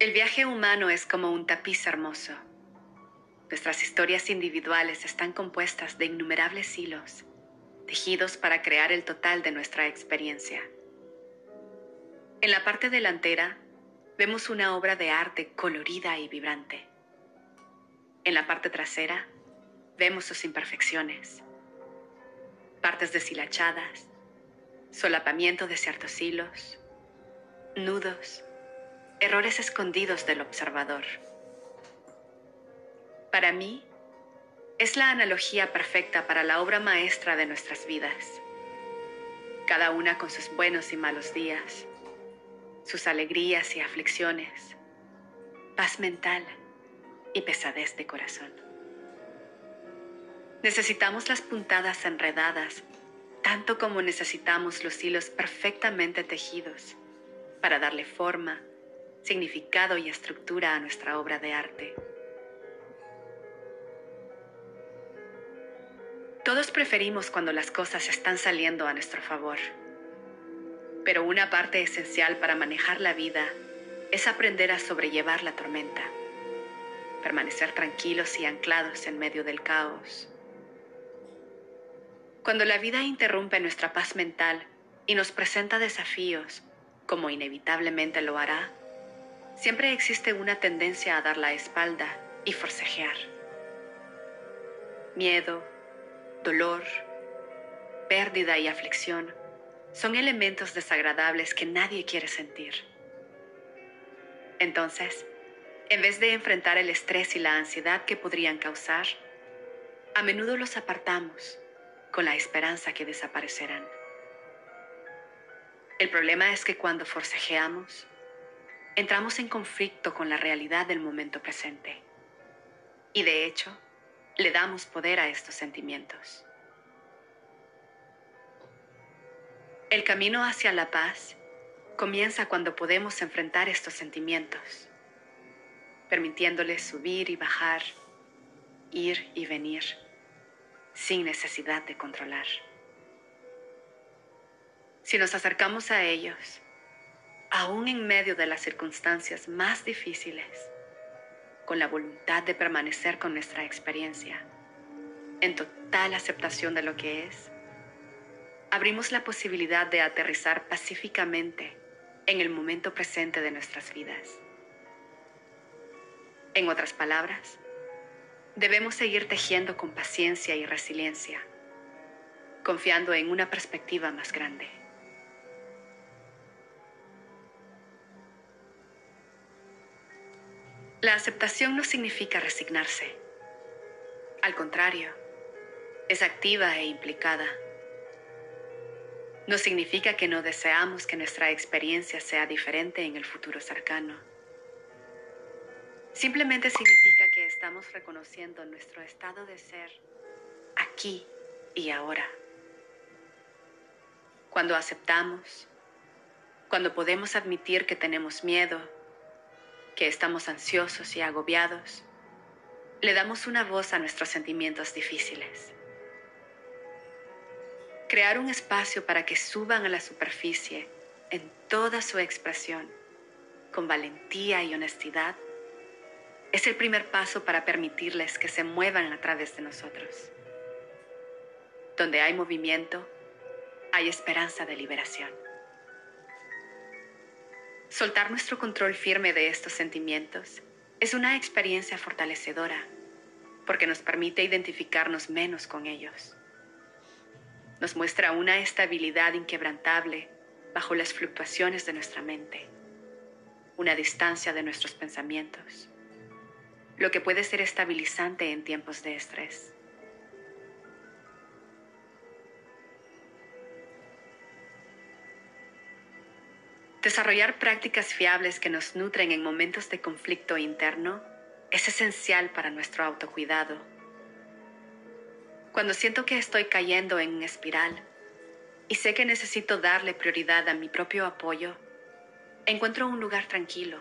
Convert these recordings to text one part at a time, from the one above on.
El viaje humano es como un tapiz hermoso. Nuestras historias individuales están compuestas de innumerables hilos, tejidos para crear el total de nuestra experiencia. En la parte delantera vemos una obra de arte colorida y vibrante. En la parte trasera vemos sus imperfecciones, partes deshilachadas, solapamiento de ciertos hilos, nudos, errores escondidos del observador. Para mí, es la analogía perfecta para la obra maestra de nuestras vidas, cada una con sus buenos y malos días, sus alegrías y aflicciones, paz mental y pesadez de corazón. Necesitamos las puntadas enredadas, tanto como necesitamos los hilos perfectamente tejidos para darle forma, significado y estructura a nuestra obra de arte. Todos preferimos cuando las cosas están saliendo a nuestro favor, pero una parte esencial para manejar la vida es aprender a sobrellevar la tormenta, permanecer tranquilos y anclados en medio del caos. Cuando la vida interrumpe nuestra paz mental y nos presenta desafíos, como inevitablemente lo hará, siempre existe una tendencia a dar la espalda y forcejear. Miedo, dolor, pérdida y aflicción son elementos desagradables que nadie quiere sentir. Entonces, en vez de enfrentar el estrés y la ansiedad que podrían causar, a menudo los apartamos con la esperanza que desaparecerán. El problema es que cuando forcejeamos, entramos en conflicto con la realidad del momento presente. Y de hecho, le damos poder a estos sentimientos. El camino hacia la paz comienza cuando podemos enfrentar estos sentimientos, permitiéndoles subir y bajar, ir y venir, sin necesidad de controlar. Si nos acercamos a ellos, aún en medio de las circunstancias más difíciles, con la voluntad de permanecer con nuestra experiencia, en total aceptación de lo que es, abrimos la posibilidad de aterrizar pacíficamente en el momento presente de nuestras vidas. En otras palabras, debemos seguir tejiendo con paciencia y resiliencia, confiando en una perspectiva más grande. La aceptación no significa resignarse. Al contrario, es activa e implicada. No significa que no deseamos que nuestra experiencia sea diferente en el futuro cercano. Simplemente significa que estamos reconociendo nuestro estado de ser aquí y ahora. Cuando aceptamos, cuando podemos admitir que tenemos miedo, que estamos ansiosos y agobiados, le damos una voz a nuestros sentimientos difíciles. Crear un espacio para que suban a la superficie en toda su expresión, con valentía y honestidad, es el primer paso para permitirles que se muevan a través de nosotros. Donde hay movimiento, hay esperanza de liberación. Soltar nuestro control firme de estos sentimientos es una experiencia fortalecedora porque nos permite identificarnos menos con ellos. Nos muestra una estabilidad inquebrantable bajo las fluctuaciones de nuestra mente, una distancia de nuestros pensamientos, lo que puede ser estabilizante en tiempos de estrés. Desarrollar prácticas fiables que nos nutren en momentos de conflicto interno es esencial para nuestro autocuidado. Cuando siento que estoy cayendo en una espiral y sé que necesito darle prioridad a mi propio apoyo, encuentro un lugar tranquilo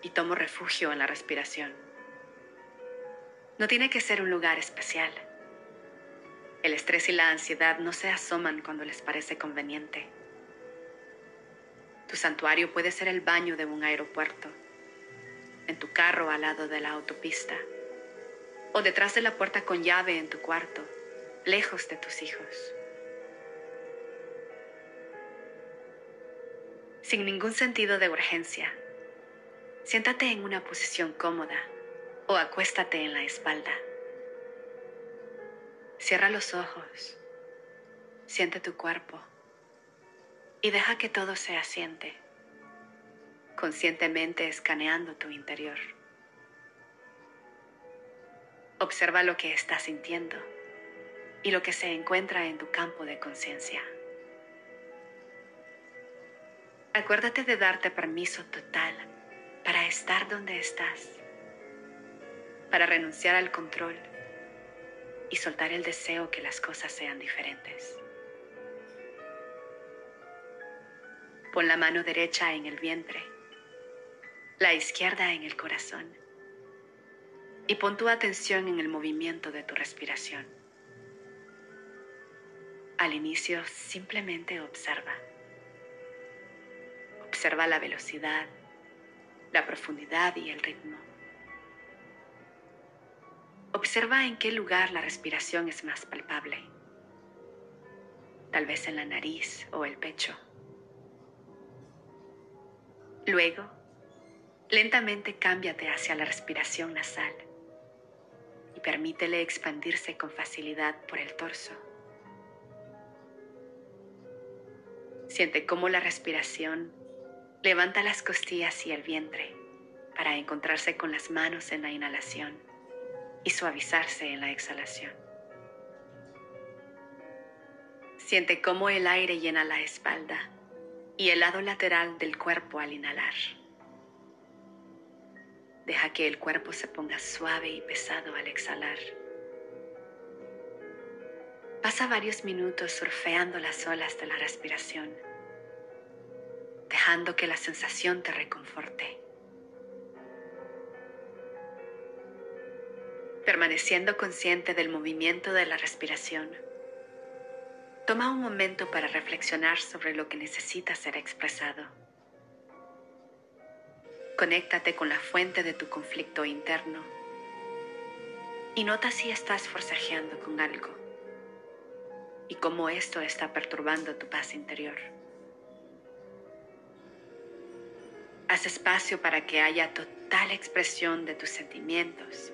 y tomo refugio en la respiración. No tiene que ser un lugar especial. El estrés y la ansiedad no se asoman cuando les parece conveniente. Tu santuario puede ser el baño de un aeropuerto, en tu carro al lado de la autopista, o detrás de la puerta con llave en tu cuarto, lejos de tus hijos. Sin ningún sentido de urgencia, siéntate en una posición cómoda o acuéstate en la espalda. Cierra los ojos, siente tu cuerpo y deja que todo se asiente, conscientemente escaneando tu interior. Observa lo que estás sintiendo y lo que se encuentra en tu campo de conciencia. Acuérdate de darte permiso total para estar donde estás, para renunciar al control y soltar el deseo que las cosas sean diferentes. Pon la mano derecha en el vientre, la izquierda en el corazón y pon tu atención en el movimiento de tu respiración. Al inicio simplemente observa. Observa la velocidad, la profundidad y el ritmo. Observa en qué lugar la respiración es más palpable. Tal vez en la nariz o el pecho. Luego, lentamente cámbiate hacia la respiración nasal y permítele expandirse con facilidad por el torso. Siente cómo la respiración levanta las costillas y el vientre para encontrarse con las manos en la inhalación y suavizarse en la exhalación. Siente cómo el aire llena la espalda y el lado lateral del cuerpo al inhalar. Deja que el cuerpo se ponga suave y pesado al exhalar. Pasa varios minutos surfeando las olas de la respiración, dejando que la sensación te reconforte. permaneciendo consciente del movimiento de la respiración. Toma un momento para reflexionar sobre lo que necesita ser expresado. Conéctate con la fuente de tu conflicto interno y nota si estás forcejeando con algo y cómo esto está perturbando tu paz interior. Haz espacio para que haya total expresión de tus sentimientos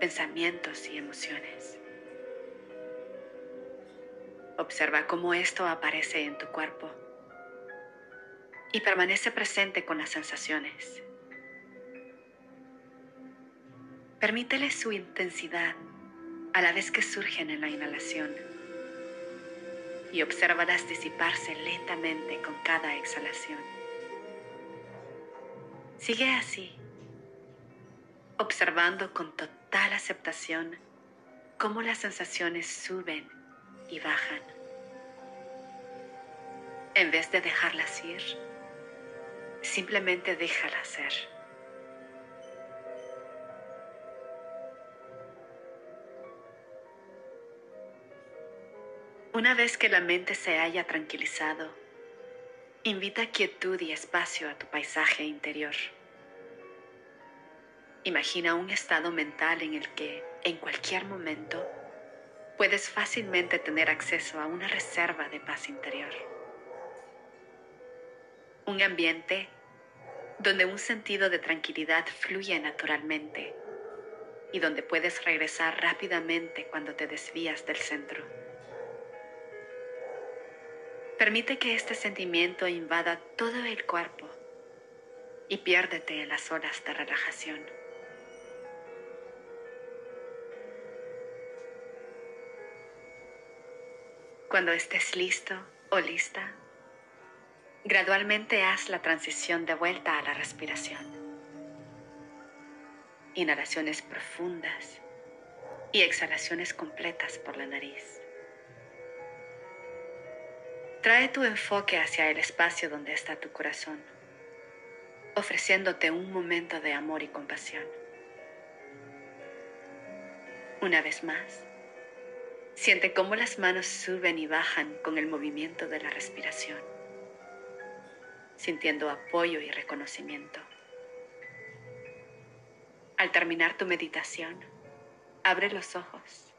pensamientos y emociones. Observa cómo esto aparece en tu cuerpo y permanece presente con las sensaciones. Permítele su intensidad a la vez que surgen en la inhalación y obsérvalas disiparse lentamente con cada exhalación. Sigue así, observando con total aceptación cómo las sensaciones suben y bajan. En vez de dejarlas ir, simplemente déjalas ser. Una vez que la mente se haya tranquilizado, invita quietud y espacio a tu paisaje interior. Imagina un estado mental en el que, en cualquier momento, puedes fácilmente tener acceso a una reserva de paz interior. Un ambiente donde un sentido de tranquilidad fluye naturalmente y donde puedes regresar rápidamente cuando te desvías del centro. Permite que este sentimiento invada todo el cuerpo y piérdete en las horas de relajación. Cuando estés listo o lista, gradualmente haz la transición de vuelta a la respiración. Inhalaciones profundas y exhalaciones completas por la nariz. Trae tu enfoque hacia el espacio donde está tu corazón, ofreciéndote un momento de amor y compasión. Una vez más, Siente cómo las manos suben y bajan con el movimiento de la respiración, sintiendo apoyo y reconocimiento. Al terminar tu meditación, abre los ojos